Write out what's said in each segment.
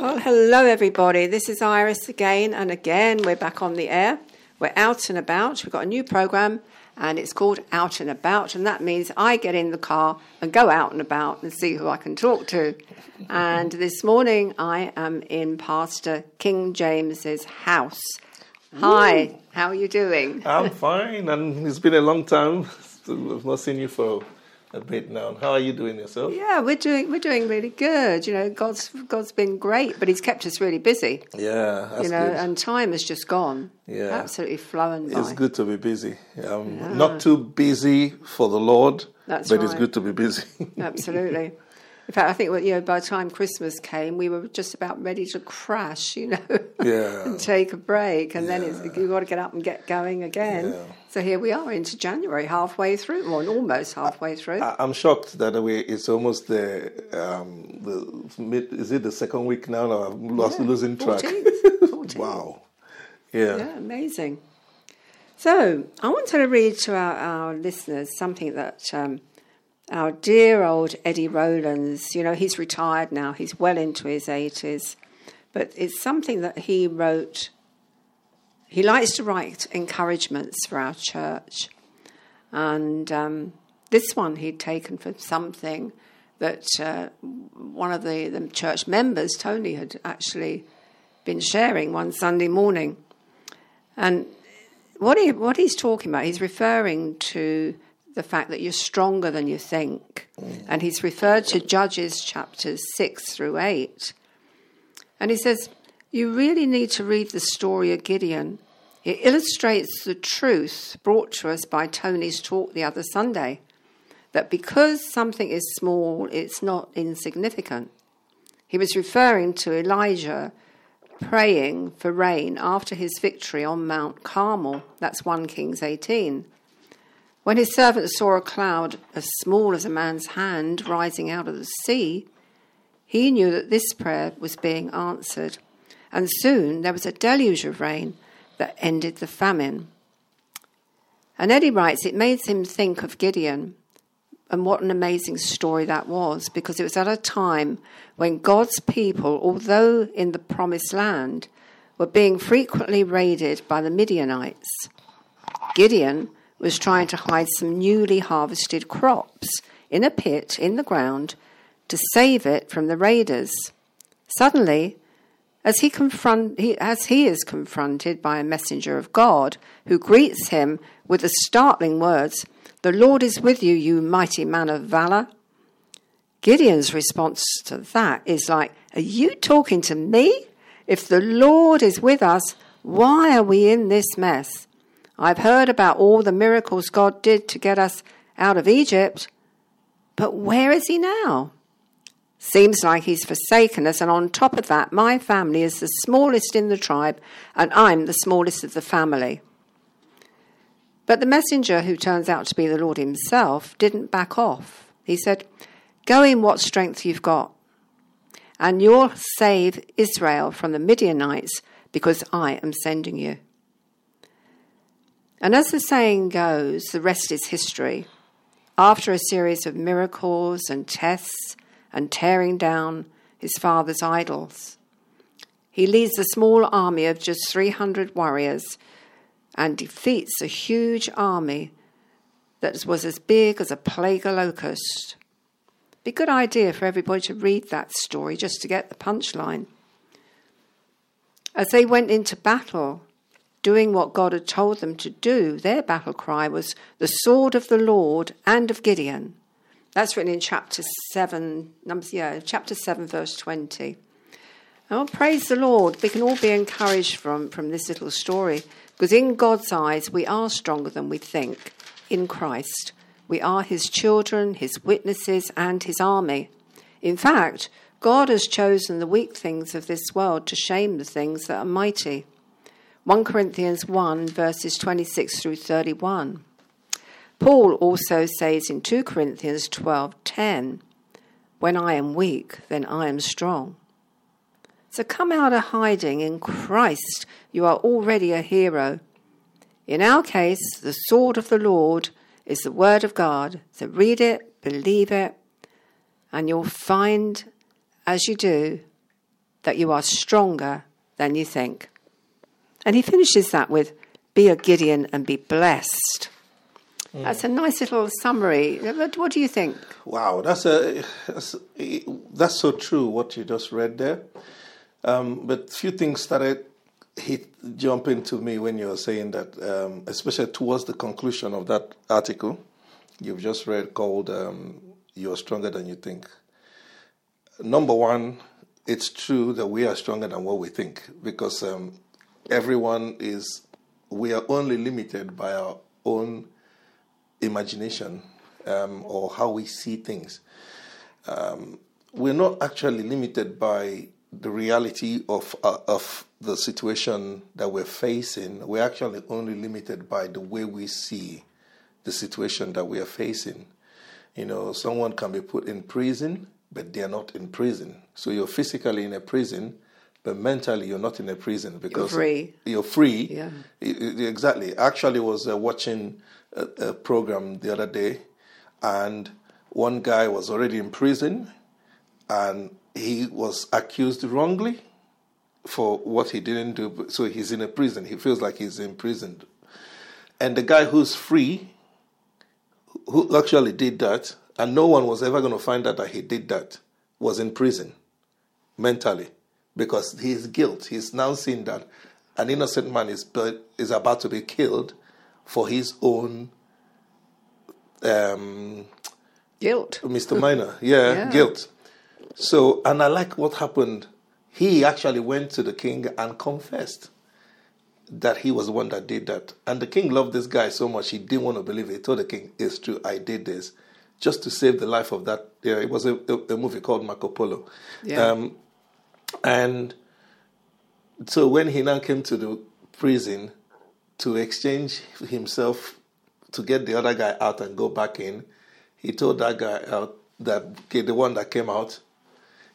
Well, hello everybody. This is Iris again, and again we're back on the air. We're out and about. We've got a new program, and it's called Out and About, and that means I get in the car and go out and about and see who I can talk to. And this morning I am in Pastor King James's house. Hi, how are you doing? I'm fine, and it's been a long time. I've not seen you for a bit now. How are you doing yourself? Yeah, we're doing we're doing really good. You know, God's God's been great, but He's kept us really busy. Yeah, that's you know, good. and time has just gone. Yeah. absolutely flown by. it's good to be busy. Um, Not too busy for the Lord, That's but it's good to be busy. Absolutely. In fact, I think you know by the time Christmas came, we were just about ready to crash, you know, yeah. and take a break, and then it's, you've got to get up and get going again. Yeah. So here we are into January, halfway through, or almost halfway through. I- I'm shocked that we, it's almost the, um, the mid, is it the second week now? No, I'm lost, Yeah, losing track. 14th, 14th. wow. Yeah. Yeah, amazing. So I wanted to read to our, our listeners something that um, our dear old Eddie Rowlands, you know, he's retired now, he's well into his 80s, but it's something that he wrote. He likes to write encouragements for our church. And um, this one he'd taken from something that uh, one of the, the church members, Tony, had actually been sharing one Sunday morning. And what he what he's talking about, he's referring to the fact that you're stronger than you think, and he's referred to Judges chapters six through eight, and he says you really need to read the story of Gideon. It illustrates the truth brought to us by Tony's talk the other Sunday that because something is small, it's not insignificant. He was referring to Elijah praying for rain after his victory on Mount Carmel. That's 1 Kings 18. When his servant saw a cloud as small as a man's hand rising out of the sea, he knew that this prayer was being answered. And soon there was a deluge of rain that ended the famine. And Eddie writes, it made him think of Gideon and what an amazing story that was, because it was at a time when God's people, although in the promised land, were being frequently raided by the Midianites. Gideon was trying to hide some newly harvested crops in a pit in the ground to save it from the raiders. Suddenly, as he, confront, he, as he is confronted by a messenger of God who greets him with the startling words, The Lord is with you, you mighty man of valor. Gideon's response to that is like, Are you talking to me? If the Lord is with us, why are we in this mess? I've heard about all the miracles God did to get us out of Egypt, but where is he now? Seems like he's forsaken us, and on top of that, my family is the smallest in the tribe, and I'm the smallest of the family. But the messenger, who turns out to be the Lord himself, didn't back off. He said, Go in what strength you've got, and you'll save Israel from the Midianites, because I am sending you. And as the saying goes, the rest is history. After a series of miracles and tests and tearing down his father's idols, he leads a small army of just 300 warriors and defeats a huge army that was as big as a plague of locust. Be a good idea for everybody to read that story just to get the punchline. As they went into battle, doing what God had told them to do, their battle cry was, The sword of the Lord and of Gideon. That's written in chapter 7, numbers, yeah, chapter 7, verse 20. Oh, praise the Lord. We can all be encouraged from, from this little story because in God's eyes, we are stronger than we think in Christ. We are his children, his witnesses, and his army. In fact, God has chosen the weak things of this world to shame the things that are mighty. 1 Corinthians 1, verses 26 through 31. Paul also says in 2 Corinthians 12:10, "When I am weak, then I am strong." So come out of hiding in Christ. You are already a hero. In our case, the sword of the Lord is the word of God. So read it, believe it, and you'll find as you do that you are stronger than you think. And he finishes that with, Be a Gideon and be blessed. Mm. That's a nice little summary. What, what do you think? Wow, that's a that's, that's so true. What you just read there, um, but few things started hit jump into me when you were saying that, um, especially towards the conclusion of that article you've just read called um, "You're Stronger Than You Think." Number one, it's true that we are stronger than what we think because um, everyone is. We are only limited by our own imagination um, or how we see things. Um, we're not actually limited by the reality of uh, of the situation that we're facing. We're actually only limited by the way we see the situation that we are facing. You know, someone can be put in prison, but they are not in prison. So you're physically in a prison, but mentally you're not in a prison because you're free. You're free. Yeah. Exactly. Actually, was uh, watching a, a program the other day, and one guy was already in prison, and he was accused wrongly for what he didn't do. So he's in a prison. He feels like he's imprisoned. And the guy who's free, who actually did that, and no one was ever going to find out that he did that, was in prison mentally because his guilt. He's now seen that an innocent man is, is about to be killed for his own um, guilt. Mr. Minor, yeah, yeah, guilt. So, and I like what happened. He actually went to the king and confessed that he was the one that did that. And the king loved this guy so much, he didn't want to believe it. He told the king, It's true, I did this just to save the life of that. Yeah, it was a, a, a movie called Marco Polo. Yeah. Um, and so when he now came to the prison to exchange himself to get the other guy out and go back in, he told that guy out that okay, the one that came out,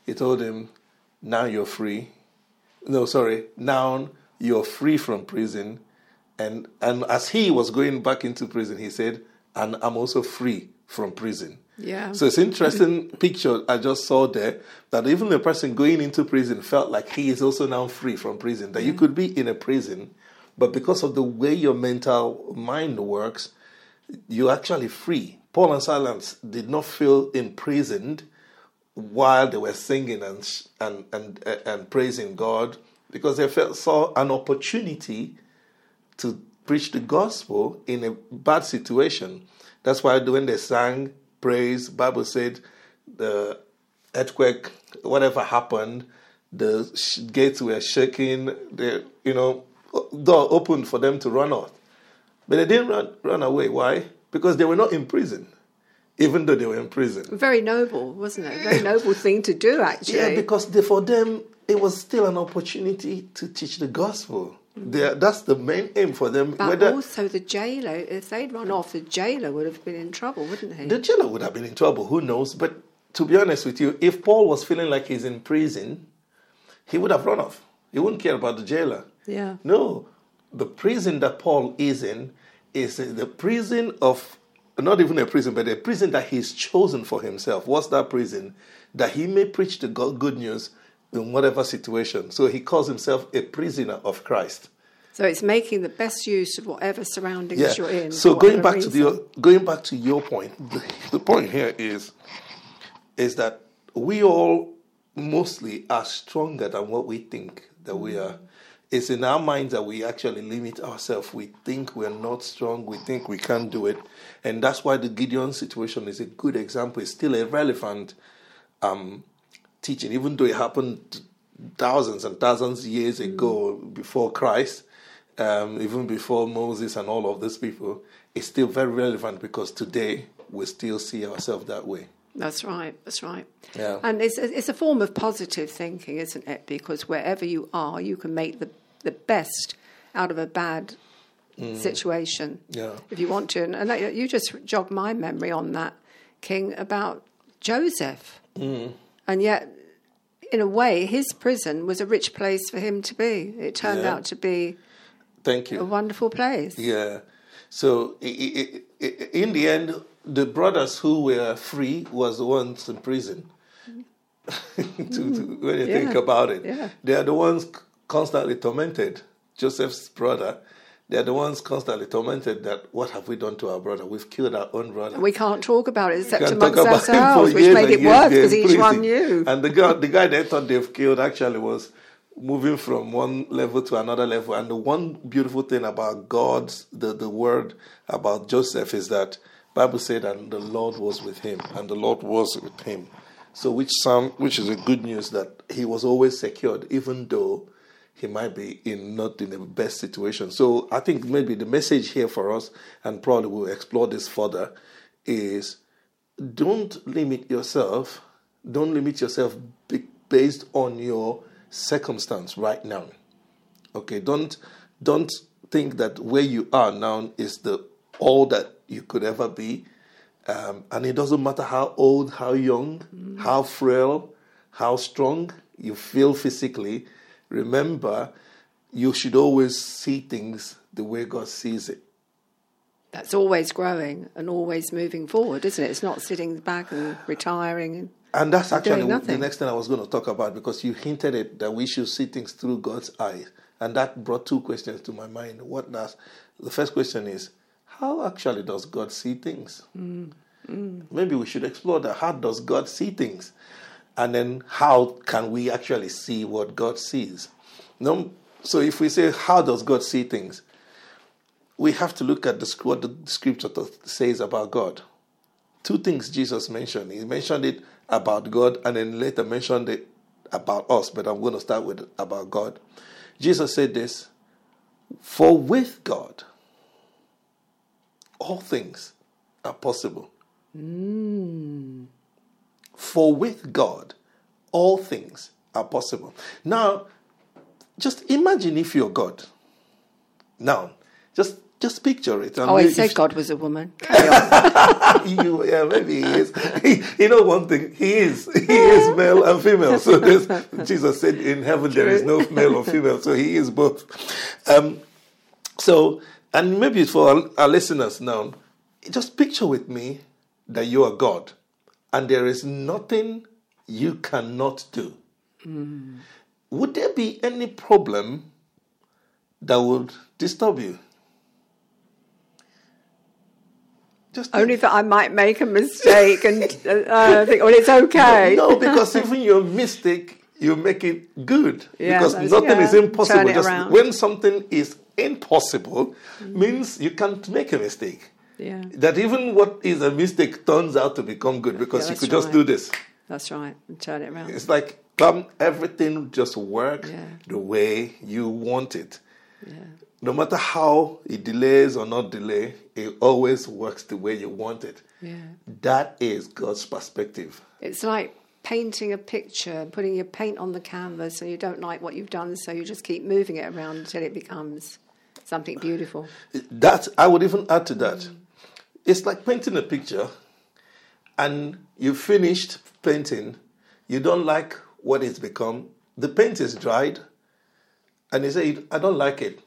he told him, "Now you're free." No, sorry, now you're free from prison, and and as he was going back into prison, he said, "And I'm also free from prison." Yeah. So it's interesting picture I just saw there that even the person going into prison felt like he is also now free from prison. That you could be in a prison, but because of the way your mental mind works, you're actually free. Paul and Silas did not feel imprisoned while they were singing and and and uh, and praising God because they felt saw an opportunity to preach the gospel in a bad situation. That's why when they sang praise. Bible said the earthquake, whatever happened, the gates were shaking. The you know door opened for them to run out, but they didn't run run away. Why? Because they were not in prison, even though they were in prison. Very noble, wasn't it? Very noble thing to do, actually. Yeah, because they, for them it was still an opportunity to teach the gospel. They're, that's the main aim for them. But Whether, also the jailer, if they'd run off, the jailer would have been in trouble, wouldn't he? The jailer would have been in trouble. Who knows? But to be honest with you, if Paul was feeling like he's in prison, he would have run off. He wouldn't care about the jailer. Yeah. No, the prison that Paul is in is the prison of not even a prison, but a prison that he's chosen for himself. What's that prison? That he may preach the good news in whatever situation. So he calls himself a prisoner of Christ. So it's making the best use of whatever surroundings yeah. you're in. So going back reason. to the going back to your point, the, the point here is is that we all mostly are stronger than what we think that we are. It's in our minds that we actually limit ourselves. We think we're not strong. We think we can't do it, and that's why the Gideon situation is a good example. It's still a relevant um, teaching, even though it happened thousands and thousands of years mm. ago before Christ, um, even before Moses and all of these people, it's still very relevant because today we still see ourselves that way. That's right. That's right. Yeah. And it's it's a form of positive thinking, isn't it? Because wherever you are, you can make the the best out of a bad mm. situation. Yeah. If you want to, and, and you just jogged my memory on that, King, about Joseph. Mm. And yet, in a way, his prison was a rich place for him to be. It turned yeah. out to be Thank you. a wonderful place. Yeah. So in the end, the brothers who were free was the ones in prison. to, to, when you Yeah. think about it. Yeah. They are the ones constantly tormented. Joseph's brother, they are the ones constantly tormented that what have we done to our brother? We've killed our own brother. We can't talk about it except amongst talk about him ourselves, which made it worse because each one knew. And the guy, the guy they thought they've killed actually was moving from one level to another level. And the one beautiful thing about God's the, the word about Joseph is that Bible said and the Lord was with him, and the Lord was with him. So which some which is a good news that he was always secured, even though he might be in not in the best situation. So I think maybe the message here for us, and probably we'll explore this further, is don't limit yourself. Don't limit yourself based on your circumstance right now. Okay, don't don't think that where you are now is the all that you could ever be. Um, and it doesn't matter how old, how young, how frail, how strong you feel physically. Remember, you should always see things the way God sees it. That's always growing and always moving forward, isn't it? It's not sitting back and retiring. And, And that's actually the next thing I was going to talk about because you hinted it that we should see things through God's eyes. And that brought two questions to my mind. What does the first question is, how actually does God see things? Mm, mm. Maybe we should explore that. How does God see things? And then how can we actually see what God sees? No, so if we say, how does God see things? We have to look at the, what the scripture says about God two things Jesus mentioned. He mentioned it about God and then later mentioned it about us, but I'm going to start with about God. Jesus said this For with God, all things are possible. Mm. For with God, all things are possible. Now, just imagine if you're God. Now, just just picture it. and oh, he said God was a woman. You, yeah, maybe he is. He, you know one thing, he is. He is male and female. So Jesus said in heaven there is no male or female. So he is both. Um, so, and maybe for our, our listeners now, just picture with me that you are God, and there is nothing you cannot do. Would there be any problem that would disturb you? Just think. Only that I might make a mistake and uh, think, well, it's okay. No, because even your mistake, you make it good. Yeah, because nothing yeah, is impossible. Just around. when something is impossible, means you can't make a mistake. Yeah, That even what is a mistake turns out to become good because Yeah, you could just do this. that's right. And turn it around. It's like um, everything just works Yeah. the way you want it. Yeah. No matter how it delays or not delay, it always works the way you want it. Yeah. That is God's perspective. It's like painting a picture, putting your paint on the canvas, and you don't like what you've done, so you just keep moving it around until it becomes something beautiful. That I would even add to that. It's like painting a picture, and you finished painting. You don't like what it's become. The paint is dried, and you say, "I don't like it."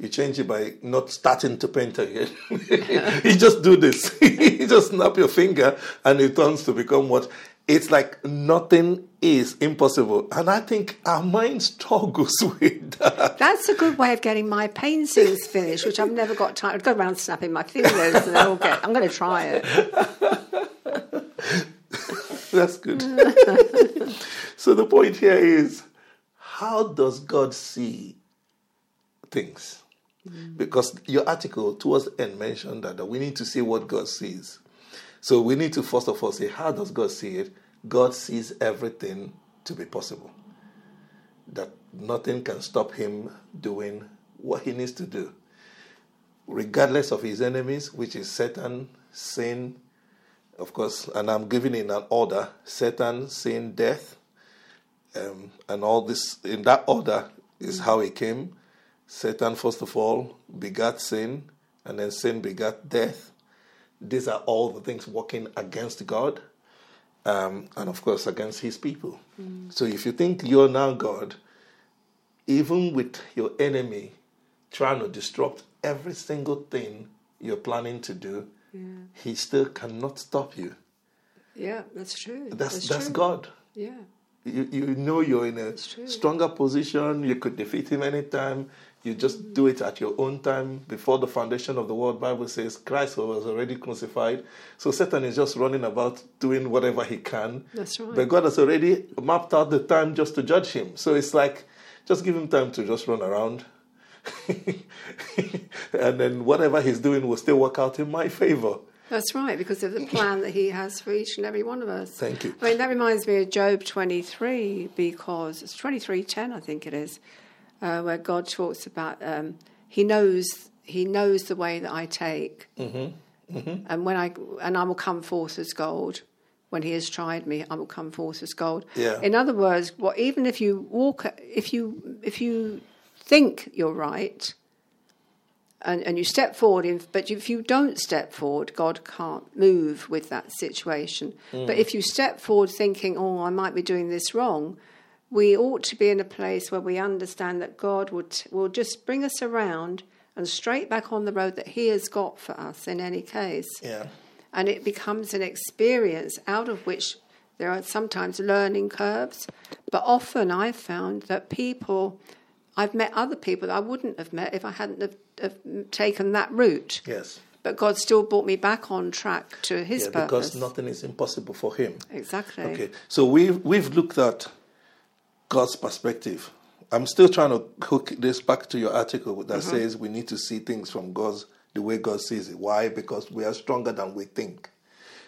You change it by not starting to paint again. you just do this. you just snap your finger, and it turns to become what. It's like nothing is impossible, and I think our mind struggles with that. That's a good way of getting my paintings finished, which I've never got time. I'd go around snapping my fingers, and then I'll get. I'm going to try it. That's good. so the point here is how does God see things? Mm. Because your article towards the end mentioned that, that we need to see what God sees. So we need to first of all say, how does God see it? God sees everything to be possible. That nothing can stop him doing what he needs to do. Regardless of his enemies, which is Satan, sin, of course, and I'm giving in an order Satan, sin, death, um, and all this in that order is how he came. Satan, first of all, begat sin, and then sin begat death. These are all the things working against God, um, and of course, against his people. So if you think you're now God, even with your enemy trying to disrupt every single thing you're planning to do, he still cannot stop you. Yeah, that's true. That's that's, true. God. Yeah. You, you know you're in a stronger position. You could defeat him anytime. You just do it at your own time. Before the foundation of the world, Bible says Christ was already crucified. So Satan is just running about doing whatever he can. That's right. But God has already mapped out the time just to judge him. So it's like, just give him time to just run around. and then whatever he's doing will still work out in my favor. That's right, because of the plan that he has for each and every one of us. Thank you. I mean, that reminds me of Job 23, because it's 23.10, I think it is, uh, where God talks about um, he knows he knows the way that I take, Mm-hmm. and when I and I will come forth as gold. When he has tried me, I will come forth as gold. Yeah. In other words, what even if you walk, if you if you think you're right, and, and you step forward, in, but if you don't step forward, God can't move with that situation. But if you step forward thinking, oh, I might be doing this wrong, we ought to be in a place where we understand that God would, will just bring us around and straight back on the road that He has got for us in any case. Yeah. And it becomes an experience out of which there are sometimes learning curves. But often I've found that people, I've met other people that I wouldn't have met if I hadn't have, have taken that route. Yes. But God still brought me back on track to His Yeah, purpose. because nothing is impossible for him. exactly. Okay, so we've we've looked at God's perspective. I'm still trying to hook this back to your article that mm-hmm. says we need to see things from God's the way God sees it. Why? Because we are stronger than we think.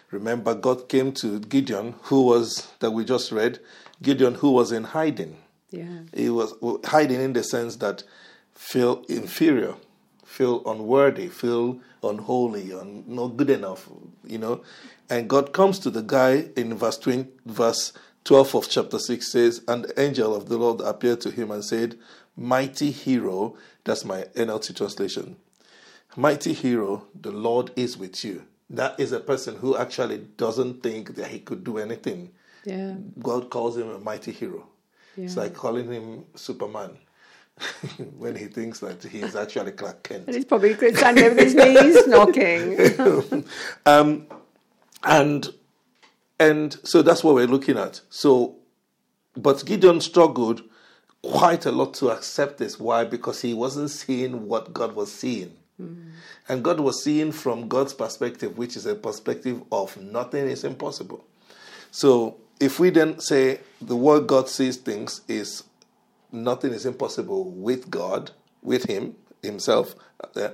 Remember, God came to Gideon, who was that we just read, Gideon, who was in hiding. Yeah. He was hiding in the sense that feel inferior, feel unworthy, feel unholy, un, not good enough, you know. And God comes to the guy in verse 20, verse 12 of chapter 6 says, And the angel of the Lord appeared to him and said, Mighty hero, that's my NLT translation. Mighty hero, the Lord is with you. That is a person who actually doesn't think that he could do anything. Yeah. God calls him a mighty hero. It's like calling him Superman when he thinks that he is actually Clark Kent. And he's probably standing with his knees knocking. Um, and and so that's what we're looking at. So, but Gideon struggled quite a lot to accept this. Why? Because he wasn't seeing what God was seeing. And God was seeing from God's perspective, which is a perspective of nothing is impossible. So if we then say the way God sees things is nothing is impossible with God, with Him, Himself, uh,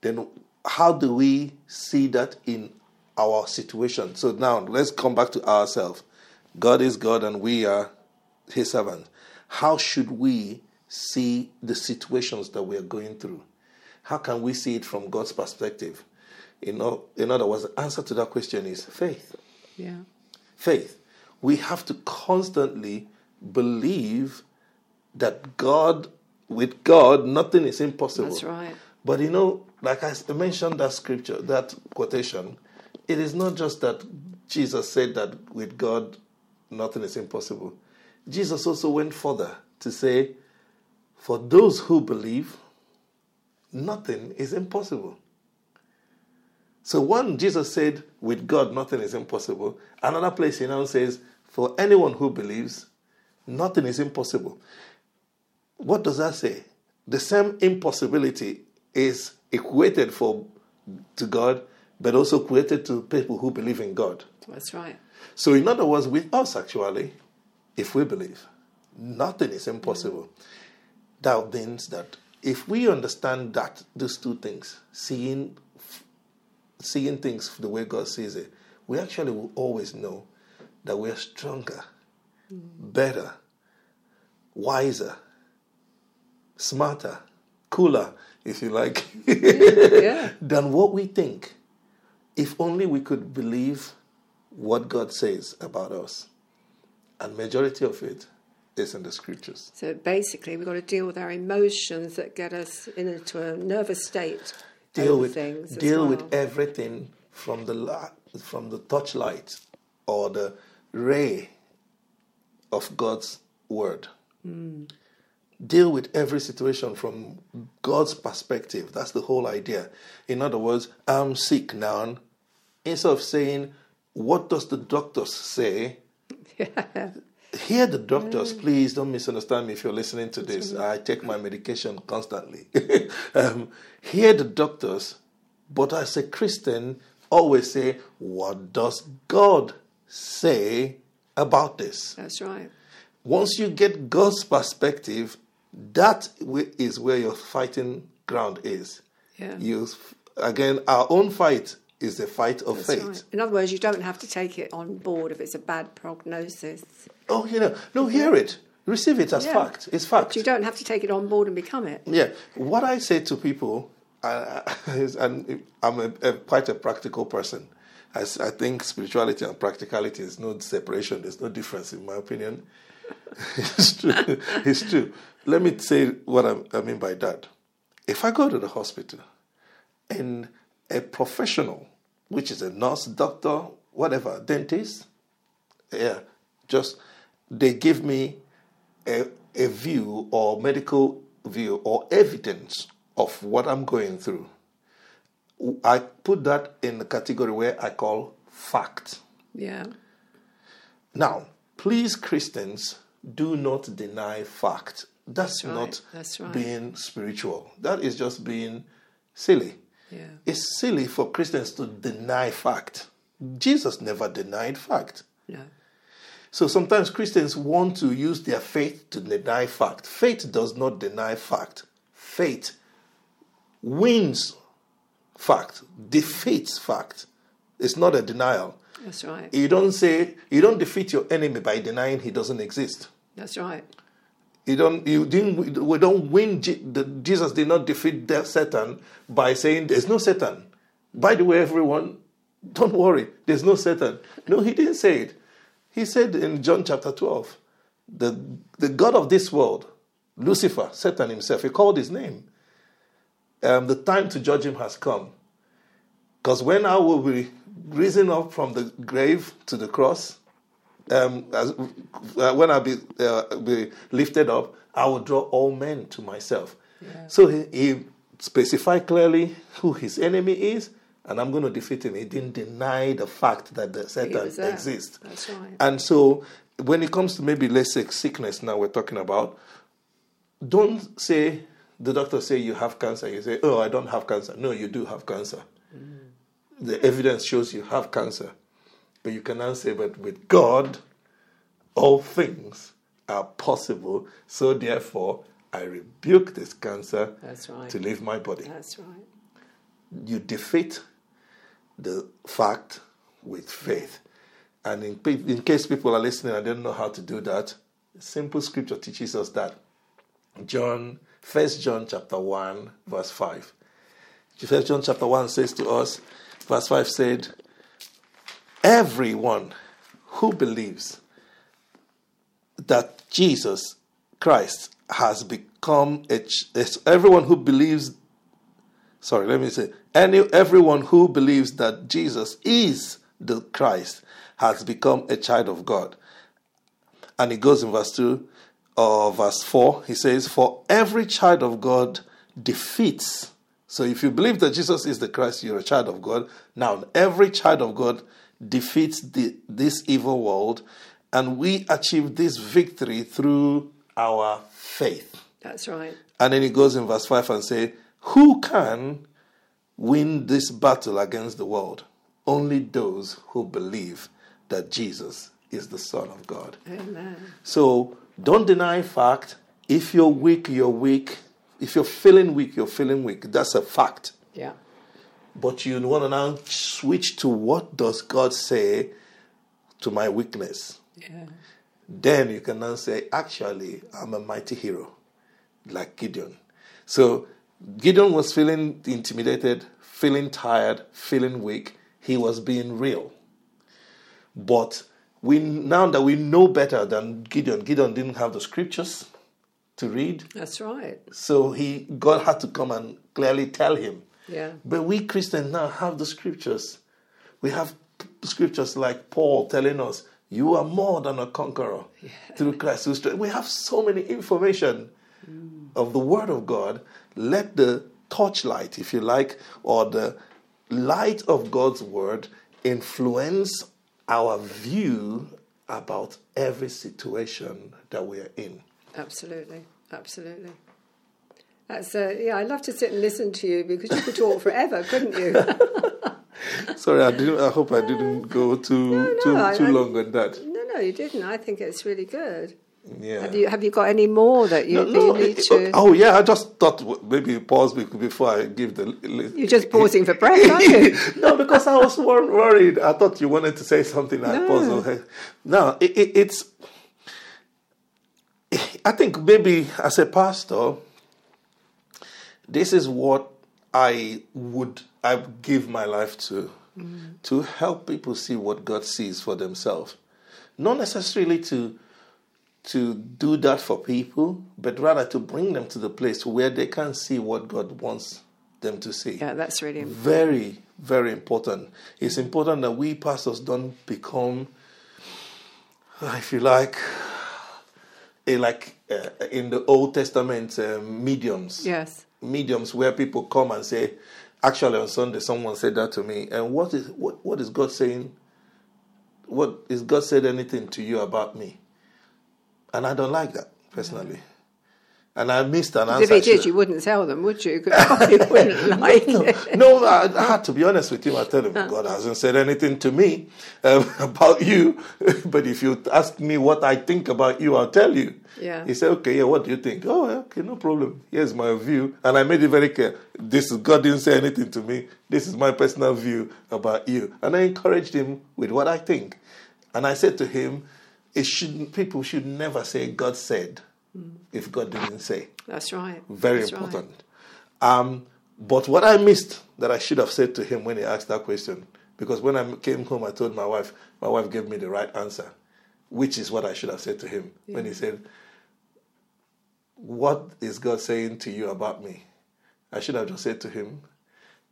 then how do we see that in our situation? So now let's come back to ourselves. God is God and we are His servants. How should we see the situations that we are going through? How can we see it from God's perspective? In, o- in other words, the answer to that question is faith yeah. faith. We have to constantly believe that God, with God, nothing is impossible. That's right. But you know, like I mentioned that scripture, that quotation, it is not just that Jesus said that with God, nothing is impossible. Jesus also went further to say, for those who believe, nothing is impossible. So one, Jesus said, with God, nothing is impossible. Another place he now says, for anyone who believes, nothing is impossible. What does that say? The same impossibility is equated for to God, but also created to people who believe in God. That's right. So, in other words, with us actually, if we believe, nothing is impossible. That means that if we understand that these two things, seeing seeing things the way God sees it, we actually will always know that we are stronger, better, wiser, smarter, cooler, if you like, Yeah. than what we think. If only we could believe what God says about us. And majority of it is in the scriptures. So basically, we've got to deal with our emotions that get us into a nervous state. Deal with things. deal well. with everything from the from the torchlight or the ray of God's word. Hmm. Deal with every situation from God's perspective. That's the whole idea. In other words, I'm sick now. Instead of saying, "What does the doctors say?" hear the doctors. Please don't misunderstand me if you're listening to this. I take my medication constantly. um, hear the doctors, but as a Christian, always say, What does God say about this? That's right. Once you get God's perspective, that is where your fighting ground is. Yeah. You, again, our own fight is the fight of That's faith. right. In other words, you don't have to take it on board if it's a bad prognosis. Oh, you know, no, hear it, receive it as Yeah. fact. It's fact. You don't have to take it on board and become it. Yeah, what I say to people, uh, is, and I'm a, a, quite a practical person. I think spirituality and practicality is no separation. There's no difference, in my opinion. It's true. It's true. Let me say what I, I mean by that. If I go to the hospital and a professional, which is a nurse, doctor, whatever, dentist, yeah, just they give me a, a view or medical view or evidence of what I'm going through. I put that in the category where I call fact. Yeah. Now, please, Christians, do not deny fact. That's, That's right, not that's right. being spiritual. That is just being silly. Yeah. It's silly for Christians to deny fact. Jesus never denied fact. No. So sometimes Christians want to use their faith to deny fact. Faith does not deny fact. Faith wins fact, defeats fact. It's not a denial. That's right. You don't say you don't defeat your enemy by denying he doesn't exist. That's right. You don't. You didn't. We don't win. Jesus did not defeat Satan by saying there's no Satan. By the way, everyone, don't worry. There's no Satan. No, he didn't say it. He said in John chapter 12, the the God of this world, Lucifer, Satan himself. He called his name. Um, the time to judge him has come. Because when I will be risen up from the grave to the cross, um, as, uh, when I be, uh, be lifted up, I will draw all men to myself. So he, he specified clearly who his enemy is, and I'm going to defeat him. He didn't deny the fact that the Satan exists. That's right. And so when it comes to maybe let's say sickness now we're talking about, don't say the doctor say you have cancer. You say, oh, I don't have cancer. No, you do have cancer. The evidence shows you have cancer. But you cannot say, but with God, all things are possible. So therefore, I rebuke this cancer right. to leave my body. That's right. You defeat the fact with faith. And in, in case people are listening and don't know how to do that, simple scripture teaches us that. John, First John chapter 1, verse 5. First John chapter 1 says to us, verse 5 said, Everyone who believes that Jesus Christ has become a, everyone who believes sorry, let me say, any everyone who believes that Jesus is the Christ has become a child of God. And it goes in verse 2 or verse 4, he says, For every child of God defeats. So if you believe that Jesus is the Christ, you're a child of God. Now, every child of God defeats the, this evil world, and we achieve this victory through our faith. That's right. And then he goes in verse 5 and say, Who can win this battle against the world? Only those who believe that Jesus is the Son of God. Amen. So don't deny fact. If you're weak, you're weak. If you're feeling weak, you're feeling weak. That's a fact. Yeah. But you want to now switch to what does God say to my weakness? Yeah. then you can now say, actually, I'm a mighty hero, like Gideon. So Gideon was feeling intimidated, feeling tired, feeling weak. He was being real. But we now that we know better than Gideon, Gideon didn't have the scriptures to read. That's right. So he God had to come and clearly tell him. Yeah. But we Christians now have the scriptures. We have scriptures like Paul telling us, "You are more than a conqueror through Christ. We have so many information mm. of the Word of God. Let the torchlight, if you like, or the light of God's Word influence our view about every situation that we are in. Absolutely, absolutely. That's uh, yeah. I'd love to sit and listen to you because you could talk forever, couldn't you? Sorry, I didn't. I hope I didn't go too No, no, too I- too I- long on that. no, no, you didn't. I think it's really good. Yeah. Have you have you got any more that you, no, that you need it- to? oh yeah, I just thought maybe pause before I give the. li- You're just pausing for breath, aren't you? no, because I was worried. I thought you wanted to say something. I No. paused. Okay. No, it, it, it's. I think maybe as a pastor, this is what I would I would give my life to, mm. to help people see what God sees for themselves, not necessarily to to do that for people, but rather to bring them to the place where they can see what God wants them to see. Yeah, that's really very very important. It's important that we pastors don't become if you like a, like uh, in the old testament uh, mediums. Yes. mediums where people come and say actually on sunday someone said that to me. And what is what, what is god saying? What is god said anything to you about me? And i don't like that personally and i missed an answer If he should- did, you wouldn't tell them, would you? Because probably wouldn't like it. no, I, I had to be honest with him. I tell him, God hasn't said anything to me um, about you. But if you ask me what I think about you, I'll tell you. Yeah. He said, okay, yeah, what do you think? Oh, okay, no problem. Here's my view. And I made it very clear. This is, God didn't say anything to me. This is my personal view about you. And I encouraged him with what I think. And I said to him, it shouldn't, people should never say God said if God didn't say. That's right. Very That's right. important. Um, but what I missed that I should have said to him when he asked that question, because when I came home, I told my wife, my wife gave me the right answer, which is what I should have said to him when he said, What is God saying to you about me? I should have just said to him,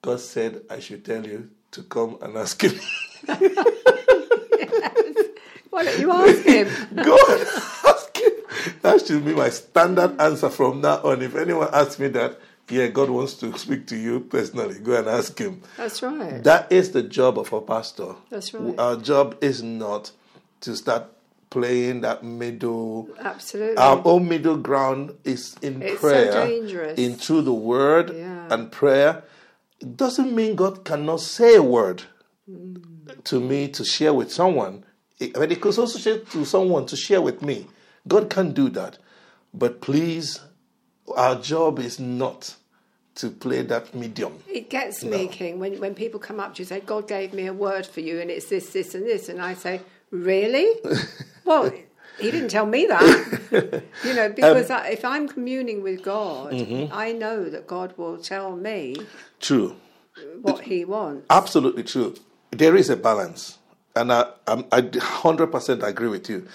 God said I should tell you to come and ask him. Why don't you ask him? Go and ask him. That should be my standard answer from now on. If anyone asks me that, yeah, God wants to speak to you personally, go and ask him. That's right. That is the job of a pastor. That's right. Our job is not to start playing that middle. Absolutely. Our own middle ground is in It's so prayer, dangerous. in through the word Yeah. and prayer. It doesn't mean God cannot say a word mm. to me to share with someone. It- But it could also say to someone to share with me. God can do that. But please, our job is not to play that medium. It gets me, King, when, when people come up to you and say, God gave me a word for you and it's this, this, and this. And I say, Really? well, he didn't tell me that. you know, because Um, I, if I'm communing with God, Mm-hmm. I know that God will tell me True. what he wants. Absolutely true. There is a balance, and I, I'm, I 100% agree with you.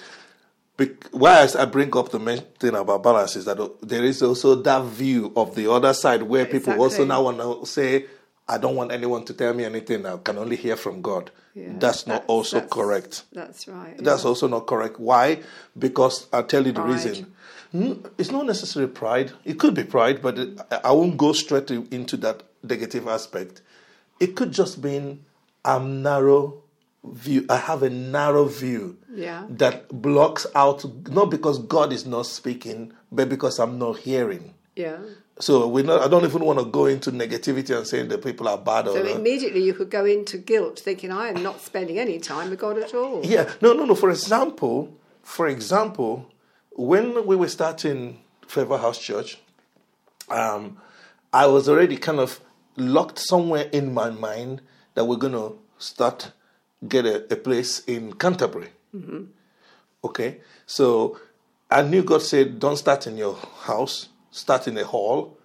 Why I- bring up the main thing about balance is that there is also that view of the other side where people also now want to say, I don't want anyone to tell me anything. I can only hear from God. Yeah, That's not also that's- correct. That's right. That's also not correct. Why? Because I'll tell you the Pride. reason. Hmm, it's not necessarily pride. It could be pride, but it, I won't go straight into that negative aspect. It could just mean I'm narrow view. I have a narrow view Yeah. that blocks out not because God is not speaking, but because I'm not hearing. Yeah. So we not, I don't even want to go into negativity and saying that people are bad or So immediately you could go into guilt, thinking, I am not spending any time with God at all. Yeah, no, no, no. For example, for example, when we were starting Favor House Church, um, I was already kind of locked somewhere in my mind that we're going to start get a, a place in Canterbury. Okay, so I knew God said, "Don't start in your house. Start in a hall."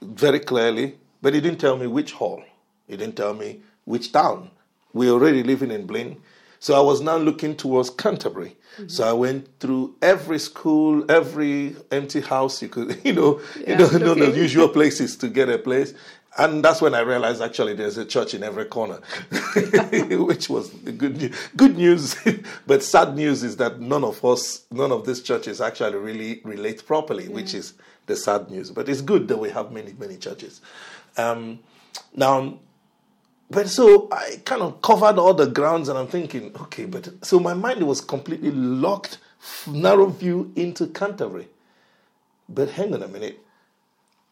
Very clearly, but He didn't tell me which hall. He didn't tell me which town. We were already living in Blaine, so I was now looking towards Canterbury. So I went through every school, every empty house you could, you know, Yeah, you know, know the usual places to get a place. And that's when I realized actually there's a church in every corner, which was good news. Good news, but sad news is that none of us, none of these churches actually really relate properly, which is the sad news. But it's good that we have many, many churches. Um, now, but so I kind of covered all the grounds, and I'm thinking, okay, but so my mind was completely locked, narrow view into Canterbury. But hang on a minute.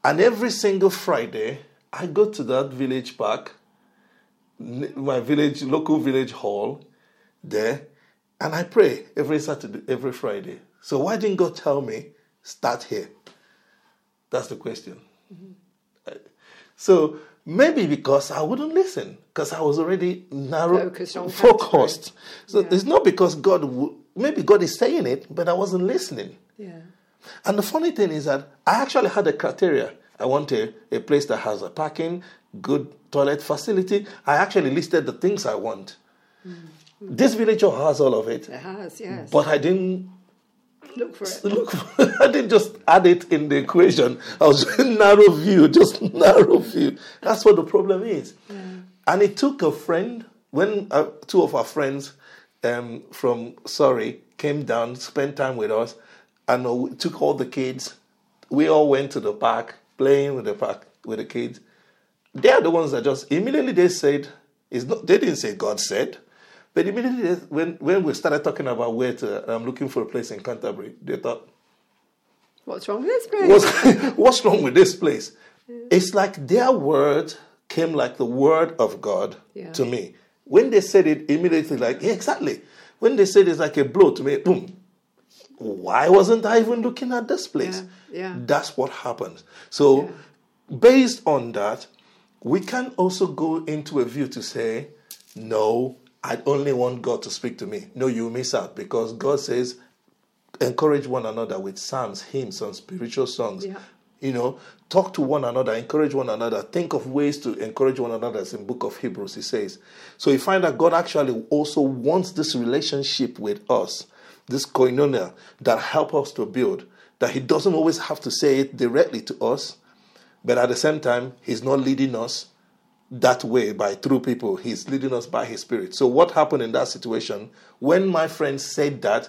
And every single Friday, I go to that village park, my village, local village hall there, and I pray every Saturday, every Friday. So why didn't God tell me, start here? That's the question. Mm-hmm. So maybe because I wouldn't listen, because I was already narrow, focused. focused. So yeah. it's not because God, w- maybe God is saying it, but I wasn't listening. Yeah. And the funny thing is that I actually had a criteria. I want a, a place that has a parking, good toilet facility. I actually listed the things I want. Mm-hmm. This village has all of it. It has, yes. But I didn't look for it. Look, for, I didn't just add it in the equation. I was in narrow view, just narrow view. That's what the problem is. Yeah. And it took a friend when uh, two of our friends um, from Surrey came down, spent time with us, and uh, took all the kids. We all went to the park, playing with the park with the kids. They are the ones that just immediately they said, "It's not." They didn't say God said. But immediately when, when we started talking about where to, I'm looking for a place in Canterbury, they thought, What's wrong with this place? What's, what's wrong with this place? Yeah. It's like their word came like the word of God yeah. to me. When they said it immediately, like, yeah, exactly. When they said it's like a blow to me, boom. Why wasn't I even looking at this place? Yeah. yeah. That's what happens. So, based on that, we can also go into a view to say, no, I only want God to speak to me. No, you miss out because God says, encourage one another with psalms, hymns, and spiritual songs. Yeah. You know, talk to one another, encourage one another, think of ways to encourage one another, as in book of Hebrews, he says. So you find that God actually also wants this relationship with us, this koinonia that help us to build, that he doesn't always have to say it directly to us, but at the same time, he's not leading us that way by through people. He's leading us by his spirit. So what happened in that situation when my friend said that,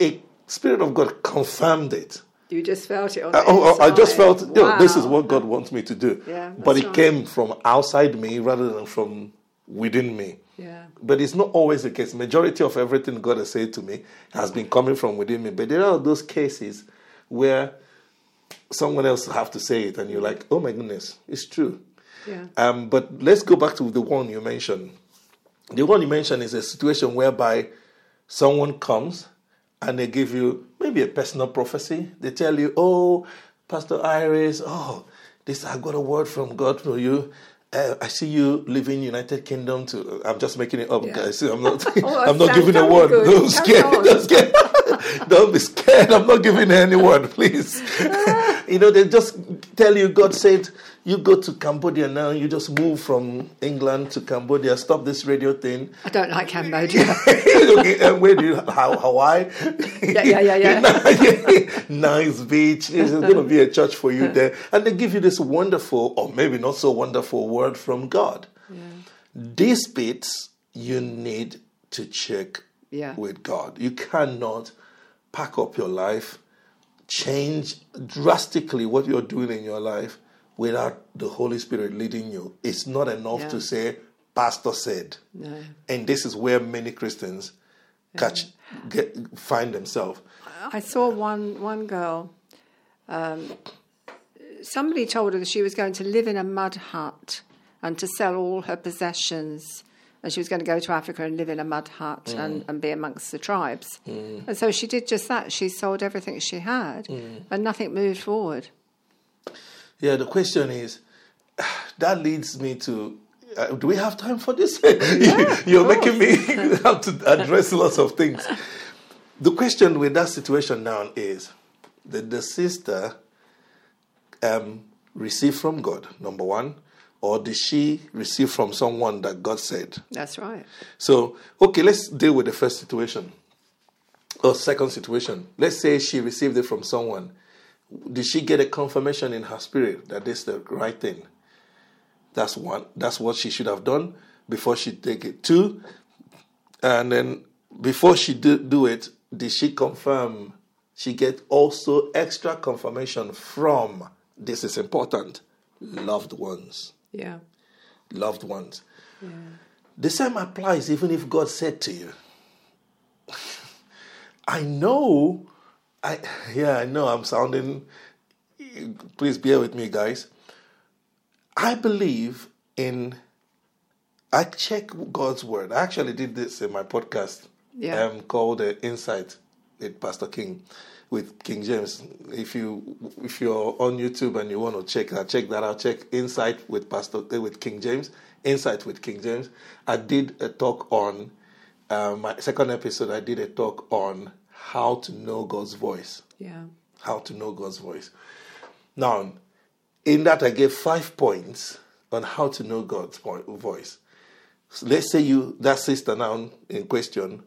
a spirit of God confirmed it. You just felt it. I, uh, oh, oh, I just felt, wow. you know, this is what God wants me to do. Yeah, but it right. came from outside me rather than from within me. Yeah. But it's not always the case. Majority of everything God has said to me has been coming from within me. But there are those cases where someone else have to say it, and you're like, "Oh my goodness, it's true." Yeah. Um, but let's go back to the one you mentioned. The one you mentioned is a situation whereby someone comes and they give you maybe a personal prophecy. They tell you, "Oh, Pastor Iris, oh, this I got a word from God for you." Uh, I see you living United Kingdom. To I'm just making it up, yeah. guys. I'm not. oh, I'm not giving a word. Don't scared. Don't scared. Don't be scared. I'm not giving any word, please. you know, they just tell you God said you go to Cambodia now, you just move from England to Cambodia, stop this radio thing. I don't like Cambodia. okay, where do you, how, Hawaii? Yeah, yeah, yeah, yeah. nice beach. There's going to be a church for you there. And they give you this wonderful, or maybe not so wonderful word from God. Yeah. These bits you need to check yeah. with God. You cannot pack up your life, change drastically what you're doing in your life without the Holy Spirit leading you. It's not enough yeah. to say, Pastor said. No. And this is where many Christians catch get, find themselves. I saw one one girl. Um, somebody told her that she was going to live in a mud hut and to sell all her possessions. And she was going to go to Africa and live in a mud hut mm. and, and be amongst the tribes. Mm. And so she did just that. She sold everything she had, mm. and nothing moved forward. Yeah, the question is that leads me to uh, do we have time for this? Yeah, You're making me have to address lots of things. The question with that situation now is did the sister um, receive from God, number one, or did she receive from someone that God said? That's right. So, okay, let's deal with the first situation or second situation. Let's say she received it from someone did she get a confirmation in her spirit that this is the right thing? That's one. That's what she should have done before she take it. Two, and then before she do, do it, did she confirm? She get also extra confirmation from. This is important. Loved ones. Yeah. Loved ones. The same applies even if God said to you. I know, I yeah, I know I'm sounding. Please bear with me, guys. I believe in. I check God's word. I actually did this in my podcast Yeah. um, called uh, Insight with Pastor King, with King James. If you if you're on YouTube and you want to check that, check that out. Check Insight with Pastor uh, with King James. Insight with King James. I did a talk on uh, my second episode. I did a talk on how to know God's voice. Yeah. How to know God's voice. Now, in that, I gave five points on how to know God's voice. So let's say you, that sister now in question,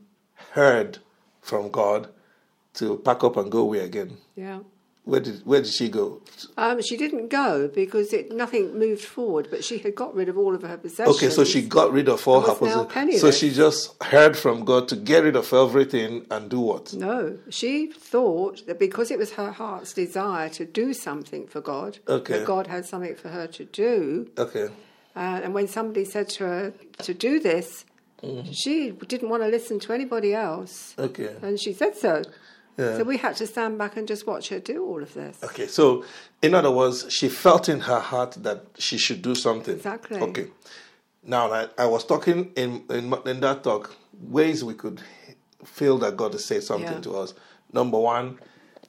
heard from God to pack up and go away again. Yeah. Where did where did she go? Um, she didn't go because it, nothing moved forward, but she had got rid of all of her possessions. Okay, so she got rid of all her possessions. So she just heard from God to get rid of everything and do what? No, she thought that because it was her heart's desire to do something for God, Okay. that God had something for her to do. Okay. Uh, and when somebody said to her to do this, Mm-hmm. she didn't want to listen to anybody else. Okay. And she said so. Yeah. So we had to stand back and just watch her do all of this. Okay, so in other words, she felt in her heart that she should do something. Exactly. Okay. Now, I, I was talking in, in in that talk ways we could feel that God has said something Yeah. to us. Number one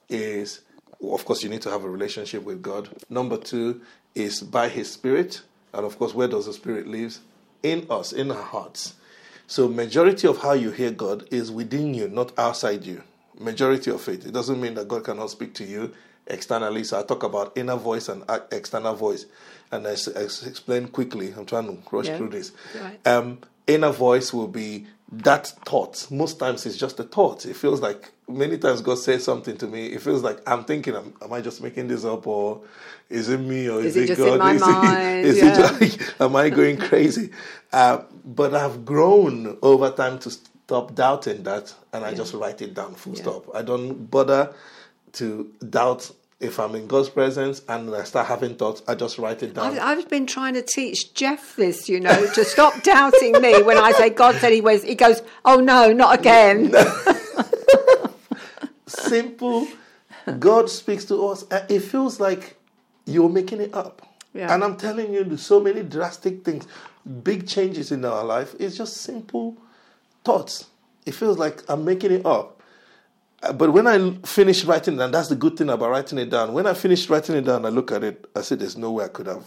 is, of course, you need to have a relationship with God. Number two is by His Spirit, and of course, where does the Spirit live? In us, in our hearts. So, majority of how you hear God is within you, not outside you. Majority of it. It doesn't mean that God cannot speak to you externally. So, I talk about inner voice and external voice, and I explain quickly. I'm trying to rush Yeah. through this. Right. Um, inner voice will be that thought. Most times, it's just a thought. It feels like many times God says something to me. It feels like I'm thinking, am, am I just making this up, or is it me, or is, Is it just in God? my is mind? It, is Yeah. it just, am I going crazy? Uh, but I've grown over time to stop doubting that, and I just write it down. Full Yeah. stop. I don't bother to doubt if I'm in God's presence, and I start having thoughts. I just write it down. I've, I've been trying to teach Jeff this, you know, to stop doubting me when I say God said he was. He goes, "Oh no, not again." simple. God speaks to us. It feels like you're making it up. Yeah. And I'm telling you, there's so many drastic things, big changes in our life. It's just simple thoughts. It feels like I'm making it up. Uh, But when I finish writing it, and that's the good thing about writing it down. When I finish writing it down, I look at it. I say, "There's no way I could have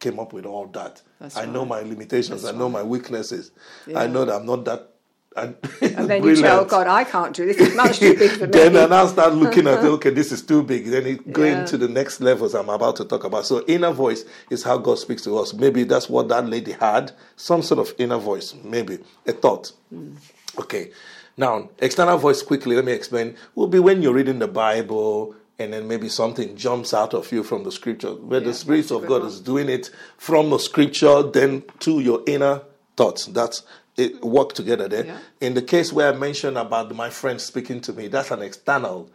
came up with all that. That's I know my limitations. That's I know right. my weaknesses. Yeah. I know that I'm not that." And, And then you say, "Oh God, I can't do this. It's much too big for me." then I now start looking at okay, this is too big. Then it going Yeah. to the next levels I'm about to talk about. So inner voice is how God speaks to us. Maybe that's what that lady had, some sort of inner voice, maybe a thought. Hmm. Okay. Now, external voice quickly, let me explain, will be when you're reading the Bible and then maybe something jumps out of you from the scripture, where Yeah, the Spirit of God one. is doing it from the scripture, then to your inner thoughts. That's it work together there. Yeah. In the case where I mentioned about my friend speaking to me, that's an external,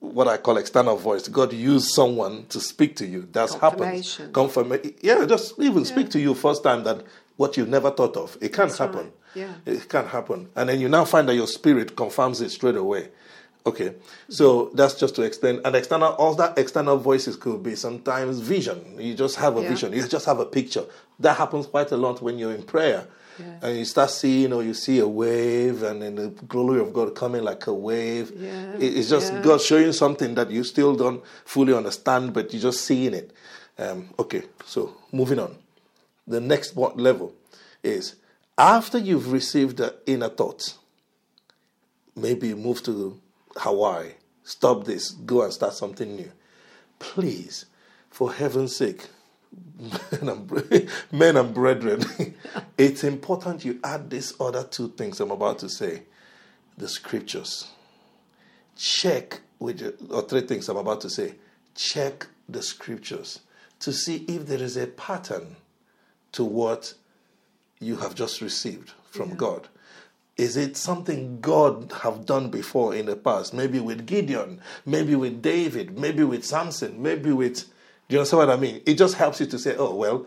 what I call external voice. God used someone to speak to you. That's happened. Confirmation. Yeah, just even speak to you first time that what you've never thought of. It can That's happen. right. Yeah. It can happen. And then you now find that your spirit confirms it straight away. Okay, so that's just to explain. And external, all that external voices could be sometimes vision. You just have a Yeah. vision. You just have a picture. That happens quite a lot when you're in prayer, Yeah. and you start seeing, or you see a wave, and then the glory of God coming like a wave. Yeah, It- It's just yeah. God showing something that you still don't fully understand, but you're just seeing it. Um, okay, so moving on. The next one- level is after you've received the inner thoughts, maybe you move to Hawaii, stop this, go and start something new. Please, for heaven's sake, men and, men and brethren, it's important you add these other two things I'm about to say the scriptures. Check with or three things I'm about to say. Check the scriptures to see if there is a pattern to what you have just received from God. Is it something God have done before in the past? Maybe with Gideon, maybe with David, maybe with Samson, maybe with. Do you understand what I mean? It just helps you to say, oh, well,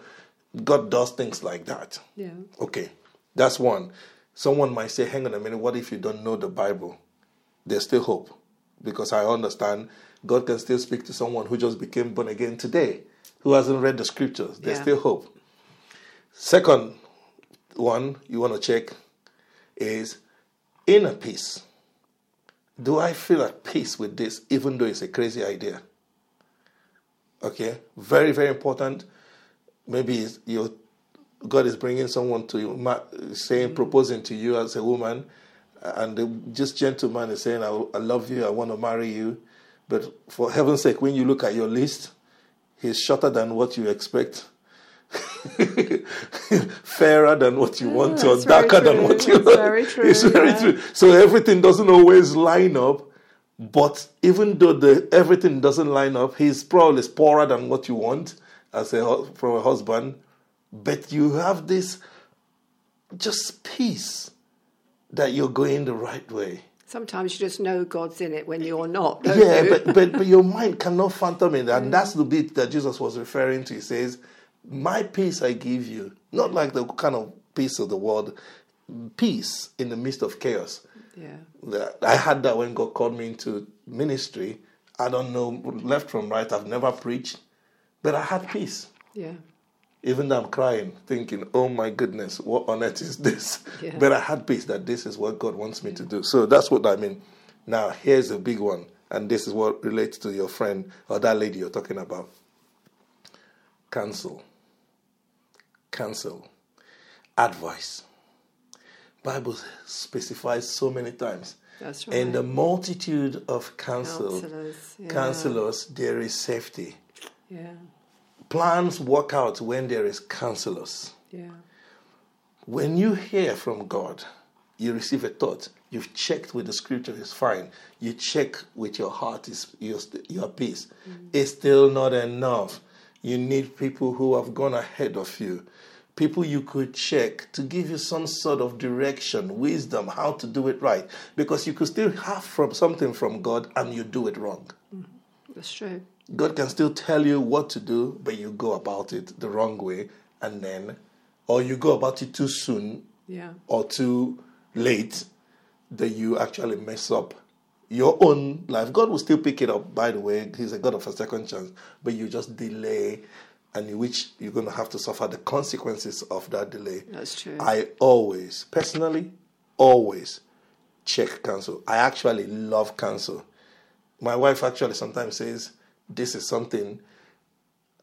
God does things like that. Yeah. Okay, that's one. Someone might say, hang on a minute, what if you don't know the Bible? There's still hope. Because I understand God can still speak to someone who just became born again today, who hasn't read the scriptures. There's Yeah. still hope. Second one you want to check is inner peace. Do I feel at peace with this, even though it's a crazy idea? Okay, very, very important. Maybe it's- you God is bringing someone to you, saying, mm. proposing to you as a woman, and the, just gentleman is saying, I, I love you, I want to marry you. But for heaven's sake, when you look at your list, he's shorter than what you expect, fairer than what you want, or darker than what you That's very true, It's very yeah. true. So everything doesn't always line up. But even though the everything doesn't line up, he's probably poorer than what you want as a from a husband. But you have this just peace that you're going the right way. Sometimes you just know God's in it when you're not. Yeah, you? but, but but your mind cannot phantom it, and mm. that's the bit that Jesus was referring to. He says, "My peace I give you, not like the kind of peace of the world, peace in the midst of chaos." Yeah. I had that when God called me into ministry. I don't know left from right. I've never preached, but I had peace. Yeah. Even though I'm crying, thinking, "Oh my goodness, what on earth is this?" Yeah. But I had peace that this is what God wants me to do. So that's what I mean. Now here's a big one, and this is what relates to your friend or that lady you're talking about. Cancel. Cancel. Advice. Bible specifies so many times. That's right. In the multitude of counsel, Counselors. Yeah. counselors, there is safety. Yeah. Plans work out when there is counselors. Yeah. When you hear from God, you receive a thought. You've checked with the scripture, it's fine. You check with your heart, is your, your peace. Mm. It's still not enough. You need people who have gone ahead of you, people you could check to give you some sort of direction, wisdom, how to do it right. Because you could still have from something from God and you do it wrong. Mm-hmm. That's true. God can still tell you what to do, but you go about it the wrong way, and then, or you go about it too soon Yeah. or too late, that you actually mess up your own life. God will still pick it up, by the way. He's a God of a second chance, but you just delay, and in which you're going to have to suffer the consequences of that delay. That's true. I always, personally, always check counsel. I actually love counsel. My wife actually sometimes says, This is something.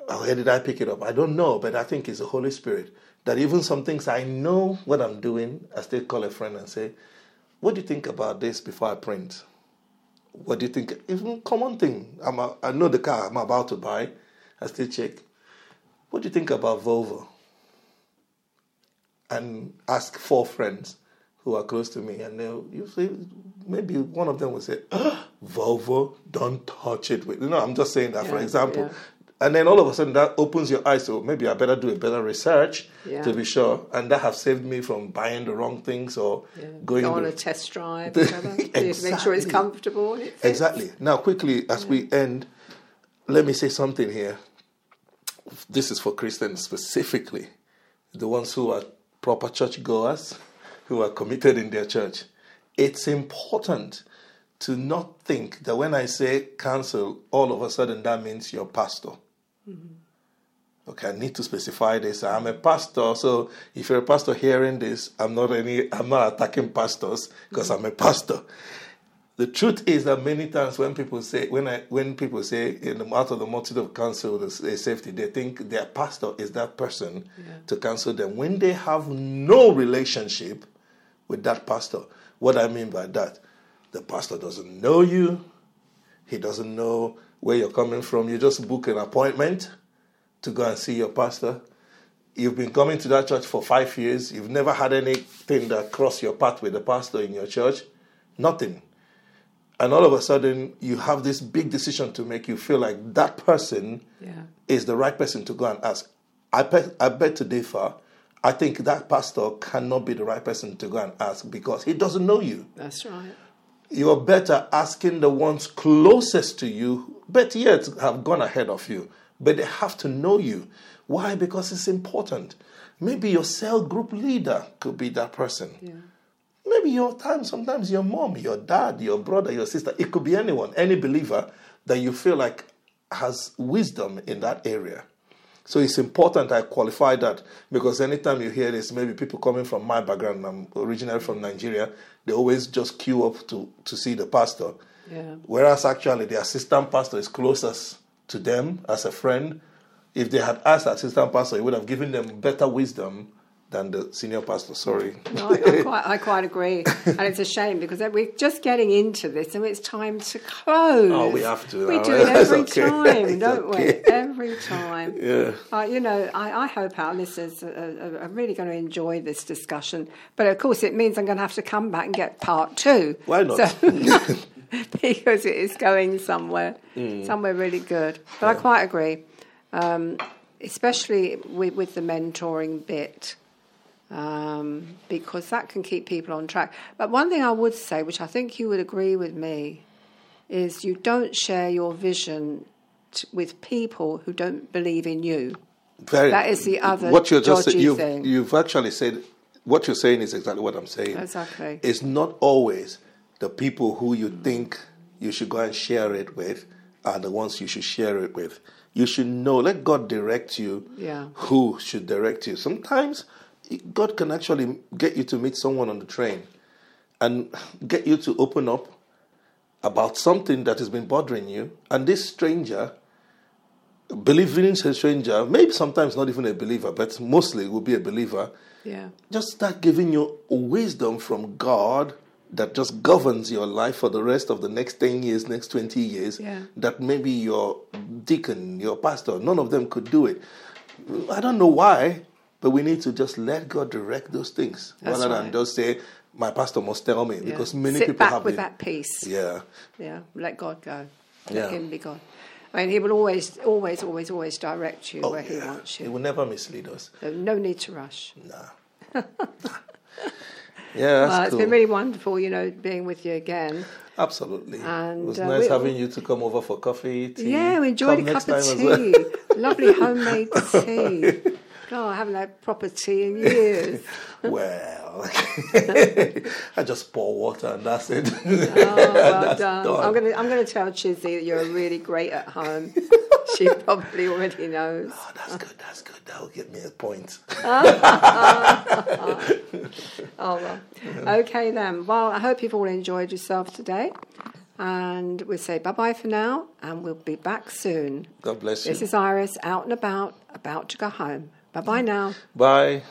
Uh, where did I pick it up? I don't know, but I think it's the Holy Spirit. That even some things I know what I'm doing, I still call a friend and say, What do you think about this before I print? What do you think? Even common thing. I'm a, I know the car I'm about to buy. I still check. What do you think about Volvo? and ask four friends who are close to me, and they'll you say maybe one of them will say, ah, "Volvo, don't touch it." With you know, I'm just saying that for example, yeah. and then all of a sudden that opens your eyes. So maybe I better do a better research Yeah. to be sure, and that have saved me from buying the wrong things or Yeah. going Go on the- a test drive. have to make sure it's comfortable. It. Exactly. Now, quickly, as we end, let me say something here. This is for Christians specifically, the ones who are proper church goers, who are committed in their church. It's important to not think that when I say counsel, all of a sudden that means your pastor. Mm-hmm. Okay, I need to specify this. I'm a pastor, so if you're a pastor hearing this, I'm not any. I'm not attacking pastors because mm-hmm. I'm a pastor. The truth is that many times when people say when I when people say in the out of the multitude of counsel there's safety, they think their pastor is that person to counsel them when they have no relationship with that pastor. What I mean by that, the pastor doesn't know you, he doesn't know where you're coming from. You just book an appointment to go and see your pastor. You've been coming to that church for five years. You've never had anything that crossed your path with the pastor in your church. Nothing. And all of a sudden, you have this big decision to make. You feel like that person Yeah. is the right person to go and ask. I bet, I bet to differ. I think that pastor cannot be the right person to go and ask because he doesn't know you That's right. you're better asking the ones closest to you, but yet have gone ahead of you. But they have to know you. Why? Because it's important. Maybe your cell group leader could be that person. Yeah. Maybe your time, sometimes your mom, your dad, your brother, your sister. It could be anyone, any believer that you feel like has wisdom in that area. So it's important I qualify that because anytime you hear this, maybe people coming from my background, I'm originally from Nigeria, they always just queue up to, to see the pastor. Yeah. Whereas actually the assistant pastor is closest to them as a friend. If they had asked the assistant pastor, he would have given them better wisdom than the senior pastor. Sorry. No, I, I, quite, I quite agree. and it's a shame because we're just getting into this and it's time to close. Oh, we have to. We now. do it every okay. time, don't okay. we? Every time. Yeah. Uh, you know, I, I hope our listeners are, are, really going to enjoy this discussion. But of course, it means I'm going to have to come back and get part two. Why not? So- because it is going somewhere, Mm. somewhere really good. But I quite agree, um, especially with, with the mentoring bit, um, because that can keep people on track. But one thing I would say, which I think you would agree with me, is you don't share your vision t- with people who don't believe in you. Very, That is the other what you're just dodgy you've, thing. you've actually said what you're saying is exactly what I'm saying. Exactly. It's not always the people who you think you should go and share it with are the ones you should share it with. You should know. Let God direct you. Yeah. Who should direct you? Sometimes God can actually get you to meet someone on the train and get you to open up about something that has been bothering you, and this stranger believing a stranger, maybe sometimes not even a believer, but mostly will be a believer, Yeah. just start giving you wisdom from God that just governs your life for the rest of the next 10 years, next 20 years, Yeah. that maybe your deacon, your pastor, none of them could do it. I don't know why, but we need to just let God direct those things That's rather right. than just say, my pastor must tell me, yeah. because many Sit people back have with been- that peace. Yeah. Yeah, let God go. Let Yeah. Him be God. I mean, He will always, always, always, always direct you Oh, where He wants you. He will never mislead us. So no need to rush. Nah. yeah, that's Well, it's cool. been really wonderful, you know, being with you again. Absolutely. And, it was uh, nice we- having you to come over for coffee, tea. Yeah, we enjoyed Come a cup of tea. well. Lovely homemade tea. God, oh, I haven't had proper tea in years. well, I just pour water and that's it. Oh, well That's done. done. I'm going to I'm to tell Chizzy that you're really great at home. she probably already knows. Oh, that's good. That's good. That will give me a point. Oh, oh, oh well. Okay then. Well, I hope you've all enjoyed yourself today. And we'll say bye bye for now, and we'll be back soon. God bless you. This is Iris out and about, about to go home. Bye bye now. Bye.